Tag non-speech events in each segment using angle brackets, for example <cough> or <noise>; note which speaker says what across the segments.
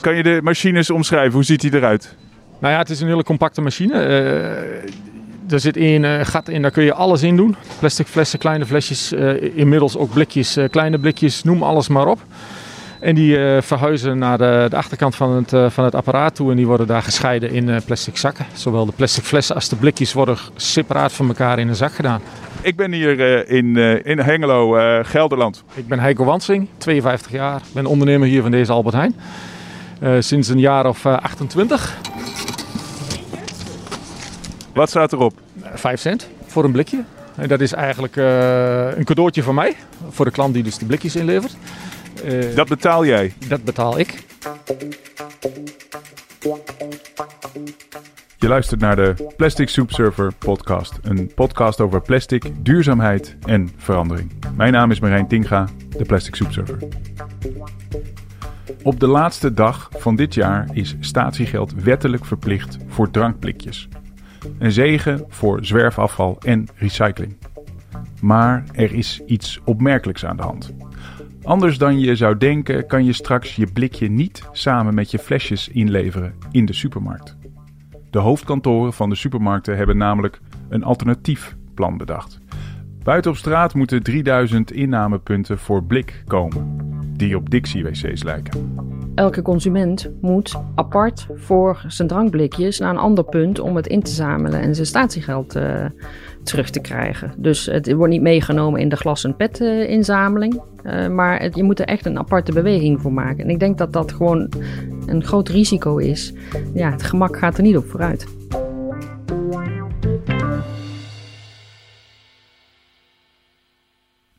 Speaker 1: Kan je de machines omschrijven? Hoe ziet hij eruit?
Speaker 2: Nou ja, het is een hele compacte machine. Uh, er zit één uh, gat in, daar kun je alles in doen. Plastic flessen, kleine flesjes, uh, inmiddels ook blikjes, kleine blikjes, noem alles maar op. En die verhuizen naar de, de, achterkant van het, van het apparaat toe en die worden daar gescheiden in plastic zakken. Zowel de plastic flessen als de blikjes worden separaat van elkaar in een zak gedaan.
Speaker 1: Ik ben hier in, in Hengelo, Gelderland.
Speaker 2: Ik ben Heiko Wansing, 52 jaar. Ik ben ondernemer hier van deze Albert Heijn. Sinds een jaar of 28.
Speaker 1: Wat staat erop?
Speaker 2: 5 cent voor een blikje. En dat is eigenlijk uh, een cadeautje van mij. Voor de klant die dus de blikjes inlevert.
Speaker 1: Dat betaal jij?
Speaker 2: Dat betaal ik.
Speaker 1: Je luistert naar de Plastic Soup Surfer podcast. Een podcast over plastic, duurzaamheid en verandering. Mijn naam is Marijn Tinga, de Plastic Soup Surfer. Op de laatste dag van dit jaar is statiegeld wettelijk verplicht voor drankblikjes. Een zegen voor zwerfafval en recycling. Maar er is iets opmerkelijks aan de hand. Anders dan je zou denken, kan je straks je blikje niet samen met je flesjes inleveren in de supermarkt. De hoofdkantoren van de supermarkten hebben namelijk een alternatief plan bedacht. Buiten op straat moeten 3000 innamepunten voor blik komen, die op Dixie-wc's lijken
Speaker 3: elke consument moet apart voor zijn drankblikjes naar een ander punt om het in te zamelen en zijn statiegeld uh, terug te krijgen. Dus het wordt niet meegenomen in de glas- en pet-inzameling. Uh, maar het, je moet er echt een aparte beweging voor maken. En ik denk dat dat gewoon een groot risico is. Ja, het gemak gaat er niet op vooruit.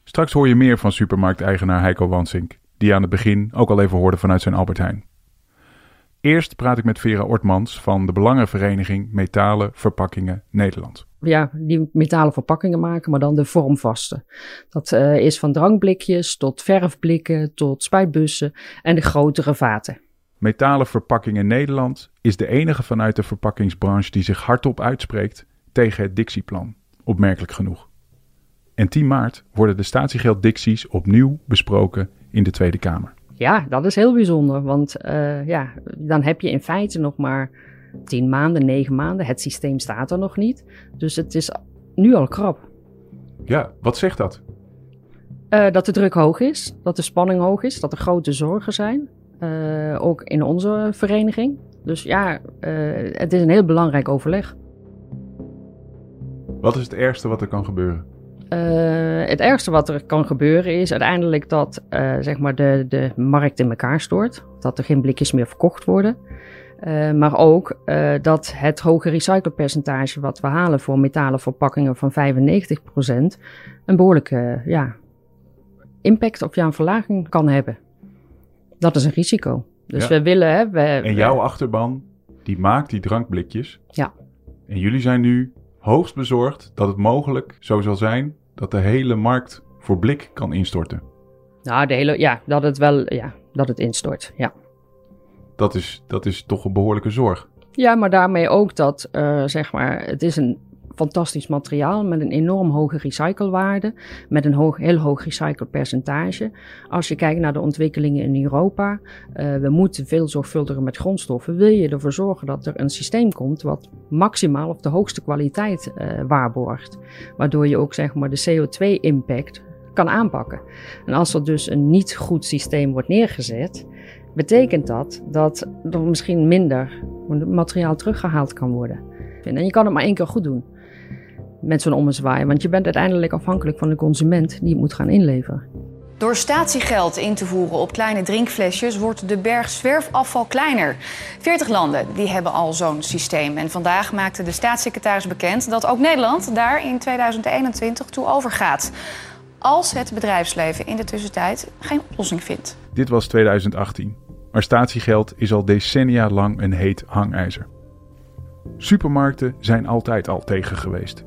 Speaker 1: Straks hoor je meer van supermarkteigenaar Heiko Wansink die aan het begin ook al even hoorde vanuit zijn Albert Heijn. Eerst praat ik met Vera Ortmans van de Belangenvereniging Metalen Verpakkingen Nederland.
Speaker 3: Ja, die metalen verpakkingen maken, maar dan de vormvaste. Dat uh, is van drankblikjes tot verfblikken tot spuitbussen en de grotere vaten.
Speaker 1: Metalen Verpakkingen Nederland is de enige vanuit de verpakkingsbranche die zich hardop uitspreekt tegen het Dixieplan. Opmerkelijk genoeg. En 10 maart worden de statiegeld Dixies opnieuw besproken in de Tweede Kamer.
Speaker 3: Ja, dat is heel bijzonder, want uh, ja, dan heb je in feite nog maar tien maanden, negen maanden. Het systeem staat er nog niet, dus het is nu al krap.
Speaker 1: Ja, wat zegt dat?
Speaker 3: Uh, dat de druk hoog is, dat de spanning hoog is, dat er grote zorgen zijn. Uh, ook in onze vereniging. Dus ja, het is een heel belangrijk overleg.
Speaker 1: Wat is het ergste wat er kan gebeuren?
Speaker 3: Uh, het ergste wat er kan gebeuren is uiteindelijk dat uh, zeg maar de, de markt in elkaar stort. Dat er geen blikjes meer verkocht worden. Uh, maar ook dat het hoge recyclepercentage wat we halen voor metalen verpakkingen van 95% een behoorlijke ja, impact ja, een verlaging kan hebben. Dat is een risico. Dus we willen. Hè, we,
Speaker 1: en jouw achterban, die maakt die drankblikjes.
Speaker 3: Ja.
Speaker 1: En jullie zijn nu hoogst bezorgd dat het mogelijk zo zal zijn dat de hele markt voor blik kan instorten.
Speaker 3: Nou, de hele, ja, dat het wel, ja, dat het instort, ja.
Speaker 1: Dat is, dat is toch een behoorlijke zorg.
Speaker 3: Ja, maar daarmee ook dat, uh, zeg maar, het is een fantastisch materiaal met een enorm hoge recyclewaarde, met een hoog, heel hoog recyclepercentage. Als je kijkt naar de ontwikkelingen in Europa, uh, we moeten veel zorgvuldiger met grondstoffen. Wil je ervoor zorgen dat er een systeem komt wat maximaal of de hoogste kwaliteit uh, waarborgt, waardoor je ook zeg maar de CO2-impact kan aanpakken. En als er dus een niet goed systeem wordt neergezet, betekent dat dat er misschien minder materiaal teruggehaald kan worden. En je kan het maar één keer goed doen met zo'n ommezwaai. Want je bent uiteindelijk afhankelijk van de consument die het moet gaan inleveren.
Speaker 4: Door statiegeld in te voeren op kleine drinkflesjes wordt de berg zwerfafval kleiner. 40 landen die hebben al zo'n systeem. En vandaag maakte de staatssecretaris bekend dat ook Nederland daar in 2021 toe overgaat. Als het bedrijfsleven in de tussentijd geen oplossing vindt.
Speaker 1: Dit was 2018. Maar statiegeld is al decennia lang een heet hangijzer. Supermarkten zijn altijd al tegen geweest.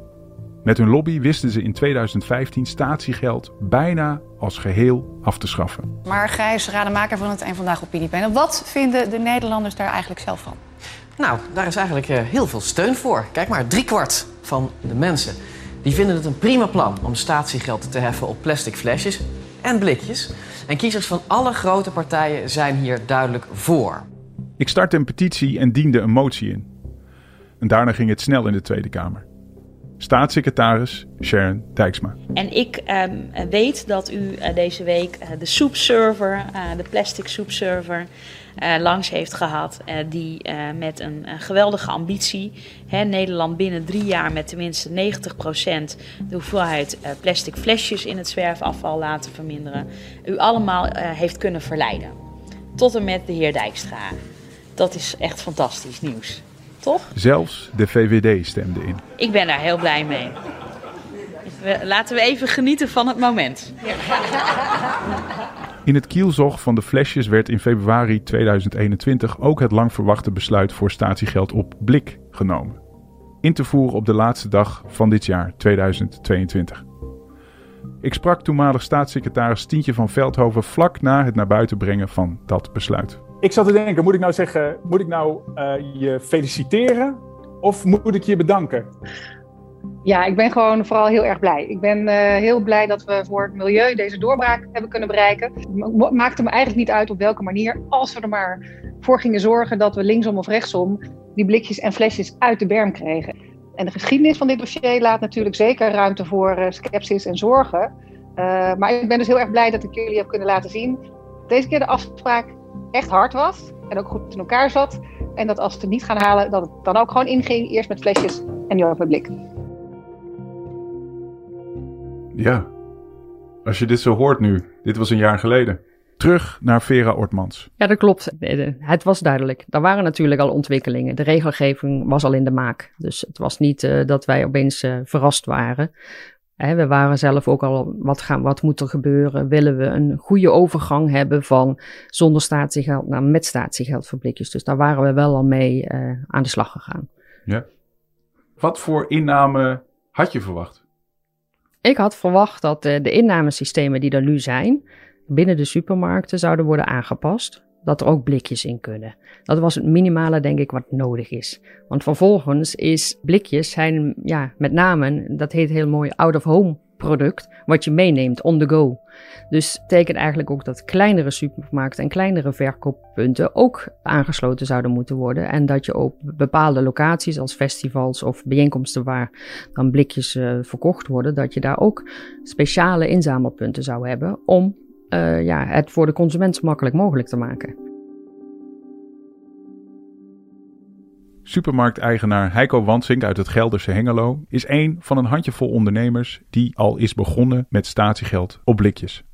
Speaker 1: Met hun lobby wisten ze in 2015 statiegeld bijna als geheel af te schaffen.
Speaker 4: Maar Gijs, rademaker van het Eén Vandaag Opiniepanel. Wat vinden de Nederlanders daar eigenlijk zelf van?
Speaker 5: Nou, daar is eigenlijk uh, heel veel steun voor. Kijk maar, driekwart van de mensen die vinden het een prima plan om statiegeld te heffen op plastic flesjes en blikjes. En kiezers van alle grote partijen zijn hier duidelijk voor.
Speaker 1: Ik startte een petitie en diende een motie in. En daarna ging het snel in de Tweede Kamer. Staatssecretaris Sharon Dijksma.
Speaker 6: En ik ehm, weet dat u uh, deze week uh, de soepserver, uh, de plastic soepserver, langs heeft gehad. die met een geweldige ambitie hè, Nederland binnen drie jaar met tenminste 90% de hoeveelheid plastic flesjes in het zwerfafval laten verminderen. U allemaal heeft kunnen verleiden. Tot en met de heer Dijkstra. Dat is echt fantastisch nieuws. Toch?
Speaker 1: Zelfs de VVD stemde in.
Speaker 6: Ik ben daar heel blij mee. Laten we even genieten van het moment. <laughs>
Speaker 1: In het kielzog van de flesjes werd in februari 2021 ook het lang verwachte besluit voor statiegeld op blik genomen. In te voeren op de laatste dag van dit jaar 2022. Ik sprak toenmalig staatssecretaris Tientje van Veldhoven vlak na het naar buiten brengen van dat besluit.
Speaker 7: Ik zat te denken, moet ik nou zeggen, moet ik nou uh, je feliciteren of moet ik je bedanken?
Speaker 8: Ja, ik ben gewoon vooral heel erg blij. Ik ben uh, heel blij dat we voor het milieu deze doorbraak hebben kunnen bereiken. Het maakte me eigenlijk niet uit op welke manier, als we er maar voor gingen zorgen dat we linksom of rechtsom die blikjes en flesjes uit de berm kregen. En de geschiedenis van dit dossier laat natuurlijk zeker ruimte voor uh, sceptisch en zorgen. Maar ik ben dus heel erg blij dat ik jullie heb kunnen laten zien. Deze keer de afspraak echt hard was en ook goed in elkaar zat. En dat als we het niet gaan halen, dat het dan ook gewoon inging. Eerst met flesjes en nu over blik.
Speaker 1: Ja, als je dit zo hoort nu, dit was een jaar geleden. Terug naar Vera Ortmans.
Speaker 3: Ja, dat klopt. Het was duidelijk. Er waren natuurlijk al ontwikkelingen. De regelgeving was al in de maak. Dus het was niet uh, dat wij opeens uh, verrast waren. We waren zelf ook al, wat, gaan, wat moet er gebeuren? Willen we een goede overgang hebben van zonder statiegeld naar met statiegeld voor blikjes? Dus daar waren we wel al mee uh, aan de slag gegaan.
Speaker 1: Ja. Wat voor inname had je verwacht?
Speaker 3: Ik had verwacht dat uh, de innamesystemen die er nu zijn, binnen de supermarkten zouden worden aangepast dat er ook blikjes in kunnen. Dat was het minimale, denk ik, wat nodig is. Want vervolgens is blikjes zijn, ja, met name, dat heet heel mooi out-of-home product, wat je meeneemt on the go. Dus betekent eigenlijk ook dat kleinere supermarkten en kleinere verkooppunten ook aangesloten zouden moeten worden. En dat je op bepaalde locaties, als festivals of bijeenkomsten waar dan blikjes uh, verkocht worden, dat je daar ook speciale inzamelpunten zou hebben om uh, ja, het voor de consument zo makkelijk mogelijk te maken.
Speaker 1: Supermarkteigenaar Heiko Wansink uit het Gelderse Hengelo is een van een handjevol ondernemers die al is begonnen met statiegeld op blikjes.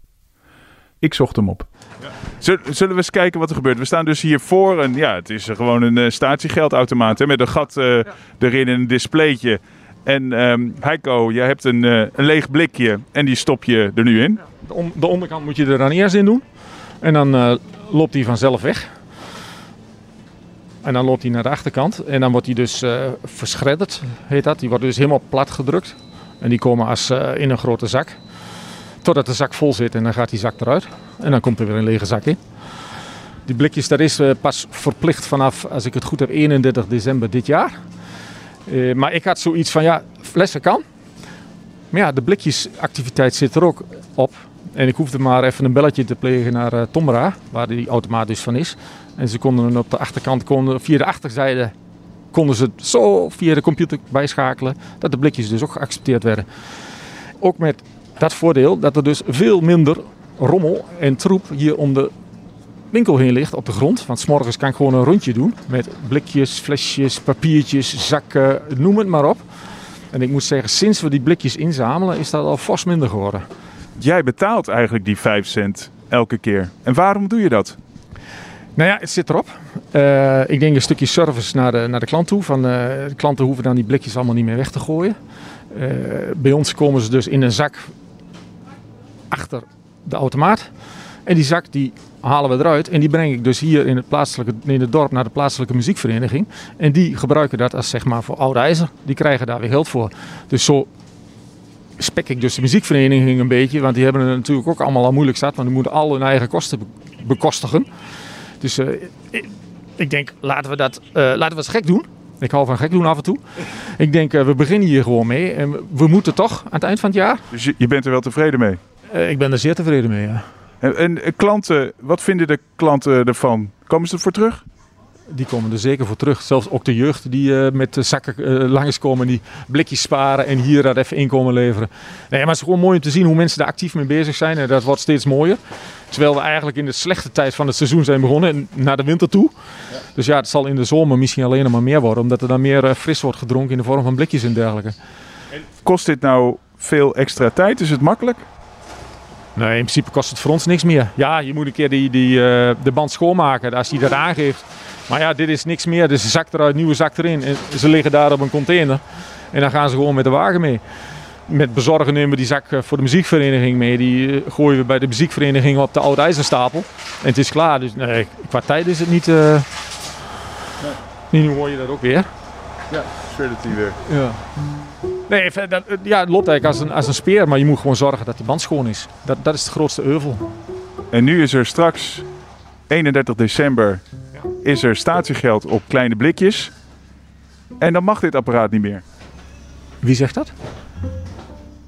Speaker 1: Ik zocht hem op.
Speaker 9: Ja. Zullen we eens kijken wat er gebeurt? We staan dus hier voor een, ja, het is gewoon een uh, statiegeldautomaat hè, met een gat uh, ja. erin en een displaytje. En um, Heiko, jij hebt een, uh, een leeg blikje en die stop je er nu in.
Speaker 2: De, de, onderkant moet je er dan eerst in doen. En dan uh, loopt hij vanzelf weg. En dan loopt hij naar de achterkant. En dan wordt hij dus uh, verschredderd, heet dat. Die wordt dus helemaal plat gedrukt. En die komen als in een grote zak. Totdat de zak vol zit en dan gaat die zak eruit. En dan komt er weer een lege zak in. Die blikjes, dat is pas verplicht vanaf, als ik het goed heb, 31 december dit jaar. Uh, maar ik had zoiets van, ja, flessen kan. Maar ja, de blikjesactiviteit zit er ook op. En ik hoefde maar even een belletje te plegen naar uh, Tomra, waar die automaat dus van is. En ze konden op de achterkant, konden, via de achterzijde, konden ze zo via de computer bijschakelen. Dat de blikjes dus ook geaccepteerd werden. Ook met dat voordeel dat er dus veel minder rommel en troep hier om de winkel heen ligt op de grond. Want s'morgens kan ik gewoon een rondje doen met blikjes, flesjes, papiertjes, zakken, noem het maar op. En ik moet zeggen, sinds we die blikjes inzamelen is dat al fors minder geworden.
Speaker 9: Jij betaalt eigenlijk die 5 cent elke keer. En waarom doe je dat?
Speaker 2: Nou ja, het zit erop. Uh, ik denk een stukje service naar de, naar de klant toe. Van, uh, de klanten hoeven dan die blikjes allemaal niet meer weg te gooien. Uh, bij ons komen ze dus in een zak achter de automaat. En die zak die halen we eruit en die breng ik dus hier in het, plaatselijke, in het dorp naar de plaatselijke muziekvereniging. En die gebruiken dat als zeg maar voor oude ijzer. Die krijgen daar weer geld voor. Dus zo spek ik dus de muziekvereniging een beetje. Want die hebben het natuurlijk ook allemaal al moeilijk zat. Want die moeten al hun eigen kosten bekostigen. Dus uh, ik, ik, denk, laten we dat uh, laten we het gek doen. Ik hou van gek doen af en toe. Ik denk, uh, we beginnen hier gewoon mee. En we moeten toch aan het eind van het jaar.
Speaker 9: Dus je, je bent er wel tevreden mee?
Speaker 2: ik ben er zeer tevreden mee, ja.
Speaker 9: En, en, klanten, wat vinden de klanten ervan? Komen ze ervoor terug?
Speaker 2: die komen er zeker voor terug. Zelfs ook de jeugd die eh, met de zakken uh, langskomen, die blikjes sparen en hier dat even inkomen leveren. Nee, maar het is gewoon mooi om te zien hoe mensen daar actief mee bezig zijn. En dat wordt steeds mooier. Terwijl we eigenlijk in de slechte tijd van het seizoen zijn begonnen, naar de winter toe. Ja. Dus ja, het zal in de zomer misschien alleen nog maar meer worden, omdat er dan meer fris wordt gedronken in de vorm van blikjes en dergelijke.
Speaker 1: Kost dit nou veel extra tijd? Is het makkelijk?
Speaker 2: Nee, in principe kost het voor ons niks meer. Ja, je moet een keer die, die, uh, de band schoonmaken als hij dat aangeeft. Maar ja, dit is niks meer. Dus een zak eruit, nieuwe zak erin. En ze liggen daar op een container. En dan gaan ze gewoon met de wagen mee. Met bezorgen nemen we die zak eh, voor de muziekvereniging mee. Die eh, gooien we bij de muziekvereniging op de oude ijzerstapel. En het is klaar. Dus nee, qua tijd is het niet... Uh... Nee. Nu hoor je dat ook weer.
Speaker 1: Ja, hij weer.
Speaker 2: Ja. Nee, dat, ja, het loopt eigenlijk als een, als een speer, maar je moet gewoon zorgen dat die band schoon is. Dat, dat is het grootste euvel.
Speaker 1: En nu is er straks, 31 december, is er statiegeld op kleine blikjes. En dan mag dit apparaat niet meer.
Speaker 2: Wie zegt dat?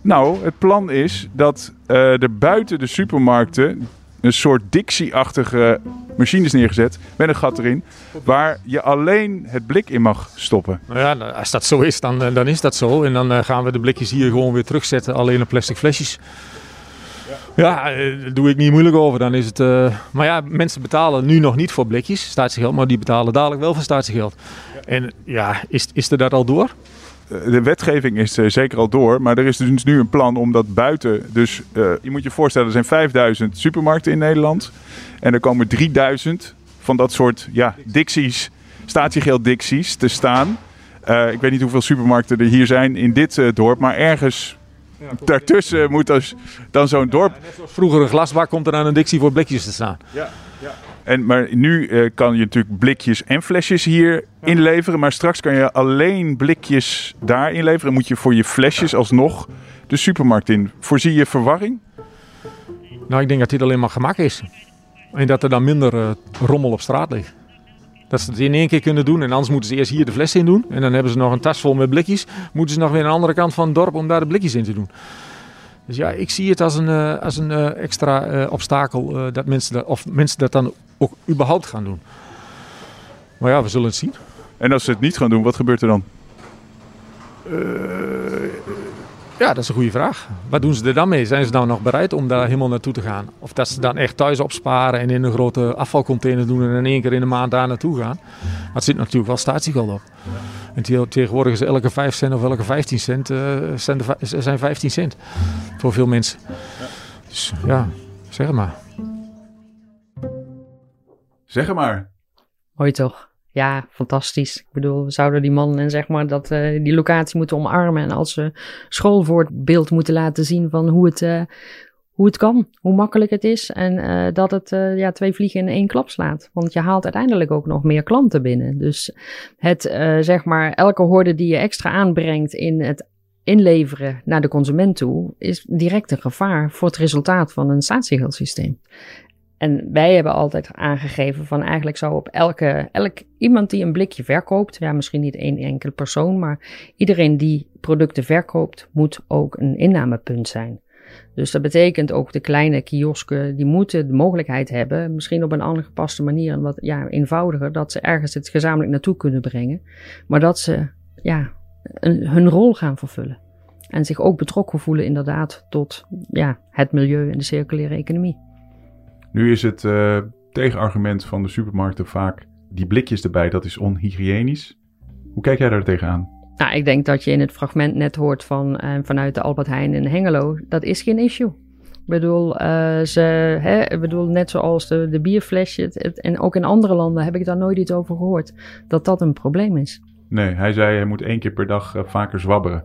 Speaker 1: Nou, het plan is dat uh, er buiten de supermarkten een soort Dixie-achtige machines neergezet met een gat erin, waar je alleen het blik in mag stoppen.
Speaker 2: Nou ja, nou, als dat zo is, dan, eh, dan is dat zo. En dan eh, gaan we de blikjes hier gewoon weer terugzetten, alleen op plastic flesjes. Ja, eh, daar doe ik niet moeilijk over. Dan is het, maar ja, mensen betalen nu nog niet voor blikjes, statiegeld, maar die betalen dadelijk wel voor statiegeld. En ja, is, is er dat al door?
Speaker 1: De wetgeving is uh, zeker al door, maar er is dus nu een plan om dat buiten. Dus uh, je moet je voorstellen, er zijn 5000 supermarkten in Nederland. En er komen 3000 van dat soort ja, Dixies, statiegeld Dixies te staan. Uh, ik weet niet hoeveel supermarkten er hier zijn in dit dorp, maar ergens ja, daartussen moet dus dan zo'n dorp.
Speaker 2: Ja, vroeger een glasbak komt er aan een Dixie voor blikjes te staan.
Speaker 1: Ja, ja. En, maar nu uh, kan je natuurlijk blikjes en flesjes hier inleveren. Maar straks kan je alleen blikjes daar inleveren. moet je voor je flesjes alsnog de supermarkt in. Voorzie je verwarring?
Speaker 2: Nou, ik denk dat dit alleen maar gemak is. En dat er dan minder uh, rommel op straat ligt. Dat ze het in één keer kunnen doen. En anders moeten ze eerst hier de fles in doen. En dan hebben ze nog een tas vol met blikjes. Moeten ze nog weer aan de andere kant van het dorp om daar de blikjes in te doen. Dus ja, ik zie het als een, uh, als een extra uh, obstakel dat mensen dat, of mensen dat dan ook überhaupt gaan doen. Maar ja, we zullen het zien.
Speaker 1: En als ze het niet gaan doen, wat gebeurt er dan?
Speaker 2: ja, dat is een goede vraag. Wat doen ze er dan mee? Zijn ze nou nog bereid om daar helemaal naartoe te gaan? Of dat ze dan echt thuis opsparen en in een grote afvalcontainer doen en in één keer in de maand daar naartoe gaan? Maar het zit natuurlijk wel statiegeld op. En tegenwoordig is elke 5 cent of elke 15 cent uh, zijn 15 cent voor veel mensen. Dus ja, zeg maar.
Speaker 1: Zeg maar.
Speaker 3: Mooi toch? Ja, fantastisch. Ik bedoel, we zouden die man en zeg maar dat, uh, die locatie moeten omarmen en als uh, schoolvoorbeeld moeten laten zien van hoe het, uh, hoe het kan, hoe makkelijk het is en uh, dat het ja, twee vliegen in één klap slaat. Want je haalt uiteindelijk ook nog meer klanten binnen. Dus het, zeg maar, elke horde die je extra aanbrengt in het inleveren naar de consument toe, is direct een gevaar voor het resultaat van een statiegeldsysteem. En wij hebben altijd aangegeven van eigenlijk zou op elke, elk iemand die een blikje verkoopt, ja misschien niet één enkele persoon, maar iedereen die producten verkoopt, moet ook een innamepunt zijn. Dus dat betekent ook de kleine kiosken, die moeten de mogelijkheid hebben, misschien op een aangepaste manier, wat ja, eenvoudiger, dat ze ergens het gezamenlijk naartoe kunnen brengen. Maar dat ze ja, hun rol gaan vervullen. En zich ook betrokken voelen inderdaad tot ja, het milieu en de circulaire economie.
Speaker 1: Nu is het uh, tegenargument van de supermarkten vaak die blikjes erbij, dat is onhygiënisch. Hoe kijk jij daar tegenaan?
Speaker 3: Nou, ik denk dat je in het fragment net hoort van uh, vanuit de Albert Heijn in Hengelo, dat is geen issue. Ik bedoel, uh, ze, hè, ik bedoel, net zoals de, de bierflesje, het, en ook in andere landen heb ik daar nooit iets over gehoord, dat dat een probleem is.
Speaker 1: Nee, hij zei hij moet één keer per dag vaker zwabberen.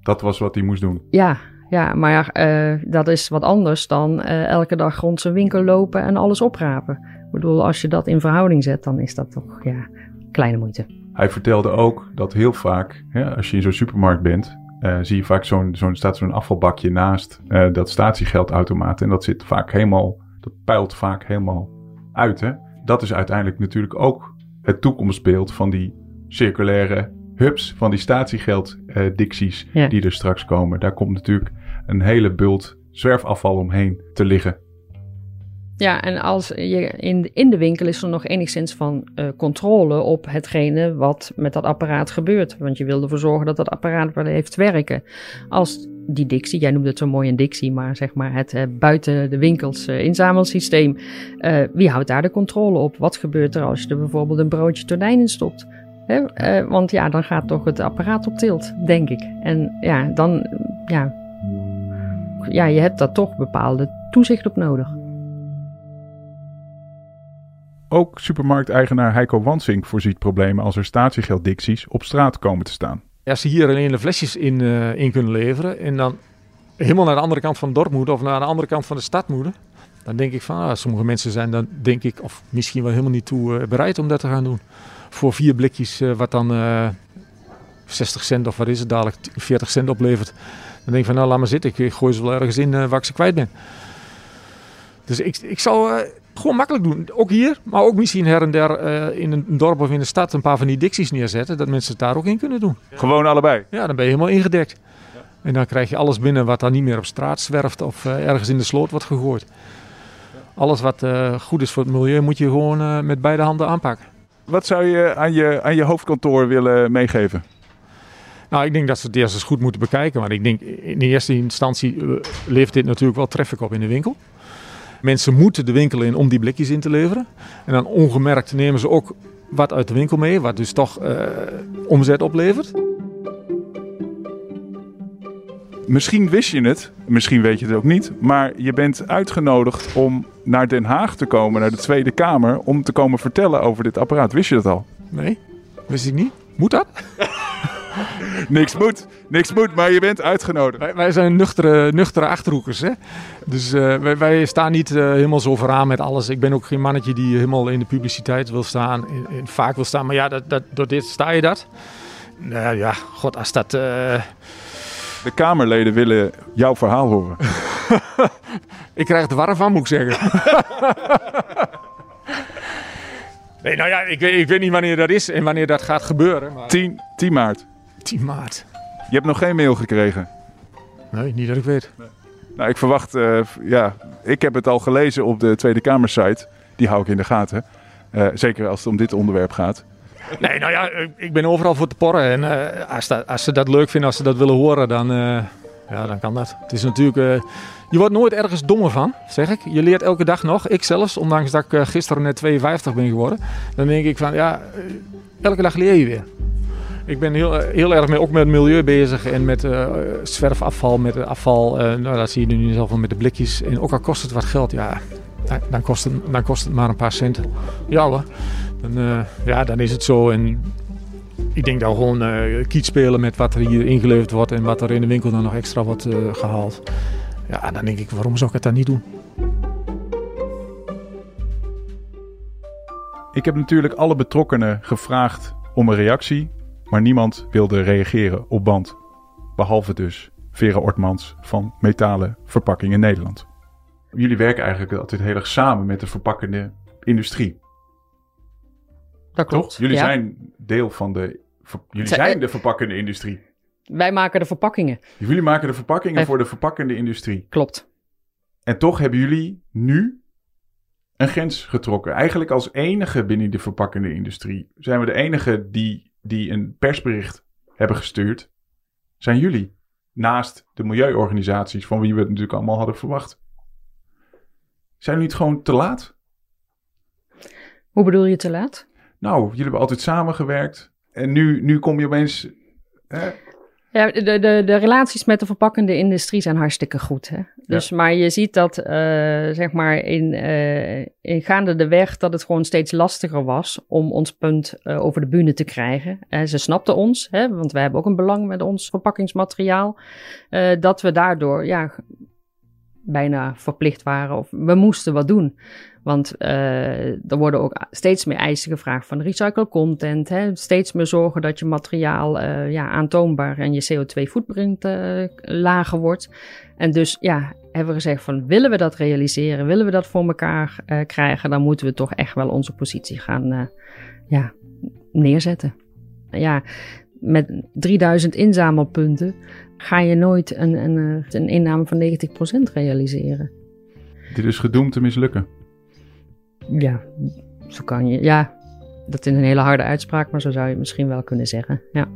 Speaker 1: Dat was wat hij moest doen.
Speaker 3: Ja, ja maar uh, dat is wat anders dan elke dag rond zijn winkel lopen en alles oprapen. Ik bedoel, als je dat in verhouding zet, dan is dat toch ja, kleine moeite.
Speaker 1: Hij vertelde ook dat heel vaak, als je in zo'n supermarkt bent, uh, zie je vaak zo'n, staat zo'n afvalbakje naast dat statiegeldautomaat. En dat zit vaak helemaal, dat puilt vaak helemaal uit. Hè? Dat is uiteindelijk natuurlijk ook het toekomstbeeld van die circulaire hubs, van die statiegelddicties uh, ja. die er straks komen. Daar komt natuurlijk een hele bult zwerfafval omheen te liggen.
Speaker 3: Ja, en als je in, in de winkel is er nog enigszins van uh, controle op hetgene wat met dat apparaat gebeurt. Want je wil ervoor zorgen dat dat apparaat wel heeft werken. Als die Dixie, jij noemde het zo mooi een Dixie, maar zeg maar het uh, buiten de winkels uh, inzamelsysteem. wie houdt daar de controle op? Wat gebeurt er als je er bijvoorbeeld een broodje tonijn in stopt? Hè? want ja, dan gaat toch het apparaat op tilt, denk ik. En ja, dan, ja, ja, je hebt daar toch bepaalde toezicht op nodig.
Speaker 1: Ook supermarkteigenaar Heiko Wansink voorziet problemen als er statiegelddicties op straat komen te staan.
Speaker 2: Als ze hier alleen de flesjes in, uh, in kunnen leveren en dan helemaal naar de andere kant van het dorp moeten of naar de andere kant van de stad moeten, dan denk ik van ah, sommige mensen zijn dan denk ik, of misschien wel helemaal niet toe uh, bereid om dat te gaan doen. Voor vier blikjes, uh, wat dan 60 cent of wat is het dadelijk, 40 cent oplevert. Dan denk ik van nou laat maar zitten, ik gooi ze wel ergens in waar ik ze kwijt ben. Dus ik, ik zou gewoon makkelijk doen. Ook hier, maar ook misschien her en der uh, in een dorp of in de stad een paar van die dicties neerzetten. Dat mensen het daar ook in kunnen doen.
Speaker 9: Gewoon allebei?
Speaker 2: Ja, dan ben je helemaal ingedekt. En dan krijg je alles binnen wat dan niet meer op straat zwerft of uh, ergens in de sloot wordt gegooid. Alles wat uh, goed is voor het milieu moet je gewoon met beide handen aanpakken.
Speaker 9: Wat zou je aan je, aan je hoofdkantoor willen meegeven?
Speaker 2: Nou, ik denk dat ze het eerst eens goed moeten bekijken. Want ik denk in eerste instantie levert dit natuurlijk wel traffic op in de winkel. Mensen moeten de winkel in om die blikjes in te leveren. En dan ongemerkt nemen ze ook wat uit de winkel mee, wat dus toch uh, omzet oplevert.
Speaker 9: Misschien wist je het, misschien weet je het ook niet, maar je bent uitgenodigd om naar Den Haag te komen, naar de Tweede Kamer, om te komen vertellen over dit apparaat. Wist je dat al?
Speaker 2: Nee, wist ik niet. Moet dat? <laughs>
Speaker 9: niks moet, niks moet, maar je bent uitgenodigd.
Speaker 2: Wij, wij zijn nuchtere, nuchtere achterhoekers. Hè? Dus uh, wij, wij, staan niet uh, helemaal zo vooraan met alles. Ik ben ook geen mannetje die helemaal in de publiciteit wil staan. In, in, vaak wil staan, maar ja, dat, dat, door dit sta je dat. Nou ja, god, als dat... Uh...
Speaker 9: De Kamerleden willen jouw verhaal horen. <laughs>
Speaker 2: ik krijg het warm van, moet ik zeggen. <laughs> Nee, nou ja, ik weet, ik weet niet wanneer dat is en wanneer dat gaat gebeuren. Maar...
Speaker 9: 10, 10 maart.
Speaker 2: 10 maart.
Speaker 9: Je hebt nog geen mail gekregen?
Speaker 2: Nee, niet dat ik weet.
Speaker 9: Nee. Nou, ik verwacht, uh, ja, ik heb het al gelezen op de Tweede Kamersite. Die hou ik in de gaten. Uh, zeker als het om dit onderwerp gaat.
Speaker 2: Nee, nou ja, ik ben overal voor te porren. En uh, als, als, ze dat leuk vinden, als ze dat willen horen, dan, ja, dan kan dat. Het is natuurlijk je wordt nooit ergens dommer van, zeg ik. Je leert elke dag nog. Ik zelfs, ondanks dat ik gisteren net 52 ben geworden. Dan denk ik van, ja, eh, elke dag leer je weer. Ik ben heel, eh, heel erg mee, ook met het milieu bezig en met uh, zwerfafval, met afval. Nou, dat zie je nu zelf wel met de blikjes. En ook al kost het wat geld, ja, dan kost het, dan kost het maar een paar centen. Ja hoor, dan, ja, dan is het zo. En ik denk dat we gewoon uh, kiet spelen met wat er hier ingeleverd wordt en wat er in de winkel dan nog extra wordt gehaald. Ja, dan denk ik, waarom zou ik het dan niet doen?
Speaker 1: Ik heb natuurlijk alle betrokkenen gevraagd om een reactie, maar niemand wilde reageren op band. Behalve dus Vera Ortmans van Metalen Verpakkingen Nederland. Jullie werken eigenlijk altijd heel erg samen met de verpakkende industrie.
Speaker 3: Dat klopt.
Speaker 1: Toch? Jullie zijn deel van de. Jullie zijn de verpakkende industrie.
Speaker 3: Wij maken de verpakkingen.
Speaker 1: Jullie maken de verpakkingen voor de verpakkende industrie.
Speaker 3: Klopt.
Speaker 1: En toch hebben jullie nu een grens getrokken. Eigenlijk als enige binnen de verpakkende industrie zijn we de enige die, die een persbericht hebben gestuurd. Zijn jullie. Naast de milieuorganisaties van wie we het natuurlijk allemaal hadden verwacht. Zijn jullie niet gewoon te laat?
Speaker 3: Hoe bedoel je te laat?
Speaker 1: Nou, jullie hebben altijd samengewerkt. En nu, nu kom je opeens. Hè?
Speaker 3: Ja, de, de, de relaties met de verpakkende industrie zijn hartstikke goed. Hè? Dus, Maar je ziet dat, uh, zeg maar, in, uh, in gaande de weg dat het gewoon steeds lastiger was om ons punt uh, over de bühne te krijgen. ze snapten ons, hè, want wij hebben ook een belang met ons verpakkingsmateriaal, dat we daardoor ja, bijna verplicht waren of we moesten wat doen. Want uh, er worden ook steeds meer eisen gevraagd van recycle content. Hè? Steeds meer zorgen dat je materiaal uh, ja, aantoonbaar en je CO2-footprint uh, eh, lager wordt. En dus ja, hebben we gezegd van willen we dat realiseren, willen we dat voor elkaar krijgen, dan moeten we toch echt wel onze positie gaan ja, neerzetten. Ja, met 3000 inzamelpunten ga je nooit een, een, een inname van 90% realiseren.
Speaker 1: Dit is gedoemd te mislukken.
Speaker 3: Ja, zo kan je. Ja, dat is een hele harde uitspraak, maar zo zou je het misschien wel kunnen zeggen. Ja.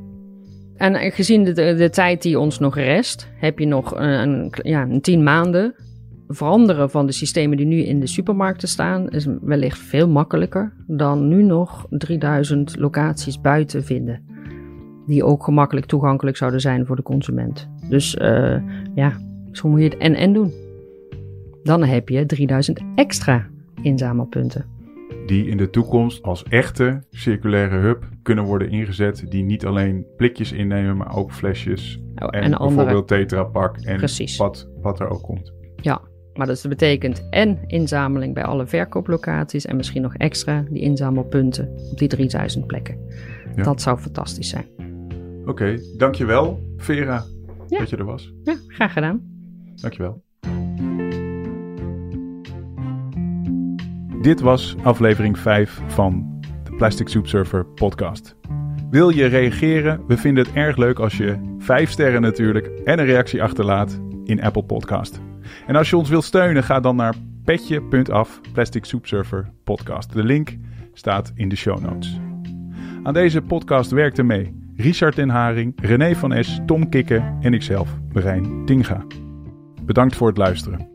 Speaker 3: En gezien de, de, tijd die ons nog rest, heb je nog een, een, ja, een tien maanden. Veranderen van de systemen die nu in de supermarkten staan is wellicht veel makkelijker dan nu nog 3000 locaties buiten vinden. Die ook gemakkelijk toegankelijk zouden zijn voor de consument. Dus uh, ja, zo moet je het en-en doen. Dan heb je 3000 extra inzamelpunten.
Speaker 1: Die in de toekomst als echte circulaire hub kunnen worden ingezet. Die niet alleen blikjes innemen, maar ook flesjes.
Speaker 3: Oh,
Speaker 1: en, bijvoorbeeld Tetra Pak en
Speaker 3: Precies.
Speaker 1: wat, wat er ook komt.
Speaker 3: Ja, maar dat betekent en inzameling bij alle verkooplocaties en misschien nog extra die inzamelpunten op die 3000 plekken.
Speaker 1: Ja.
Speaker 3: Dat zou fantastisch zijn.
Speaker 1: Oké, dankjewel Vera
Speaker 3: Ja.
Speaker 1: dat je er was.
Speaker 3: Ja, graag gedaan.
Speaker 1: Dankjewel. Dit was aflevering 5 van de Plastic Soup Surfer podcast. Wil je reageren? We vinden het erg leuk als je 5 sterren natuurlijk en een reactie achterlaat in Apple Podcast. En als je ons wilt steunen, ga dan naar petje.af Plastic Soup Surfer podcast. De link staat in de show notes. Aan deze podcast werkten mee Richard den Haring, René van Es, Tom Kikke en ikzelf, Marijn Tinga. Bedankt voor het luisteren.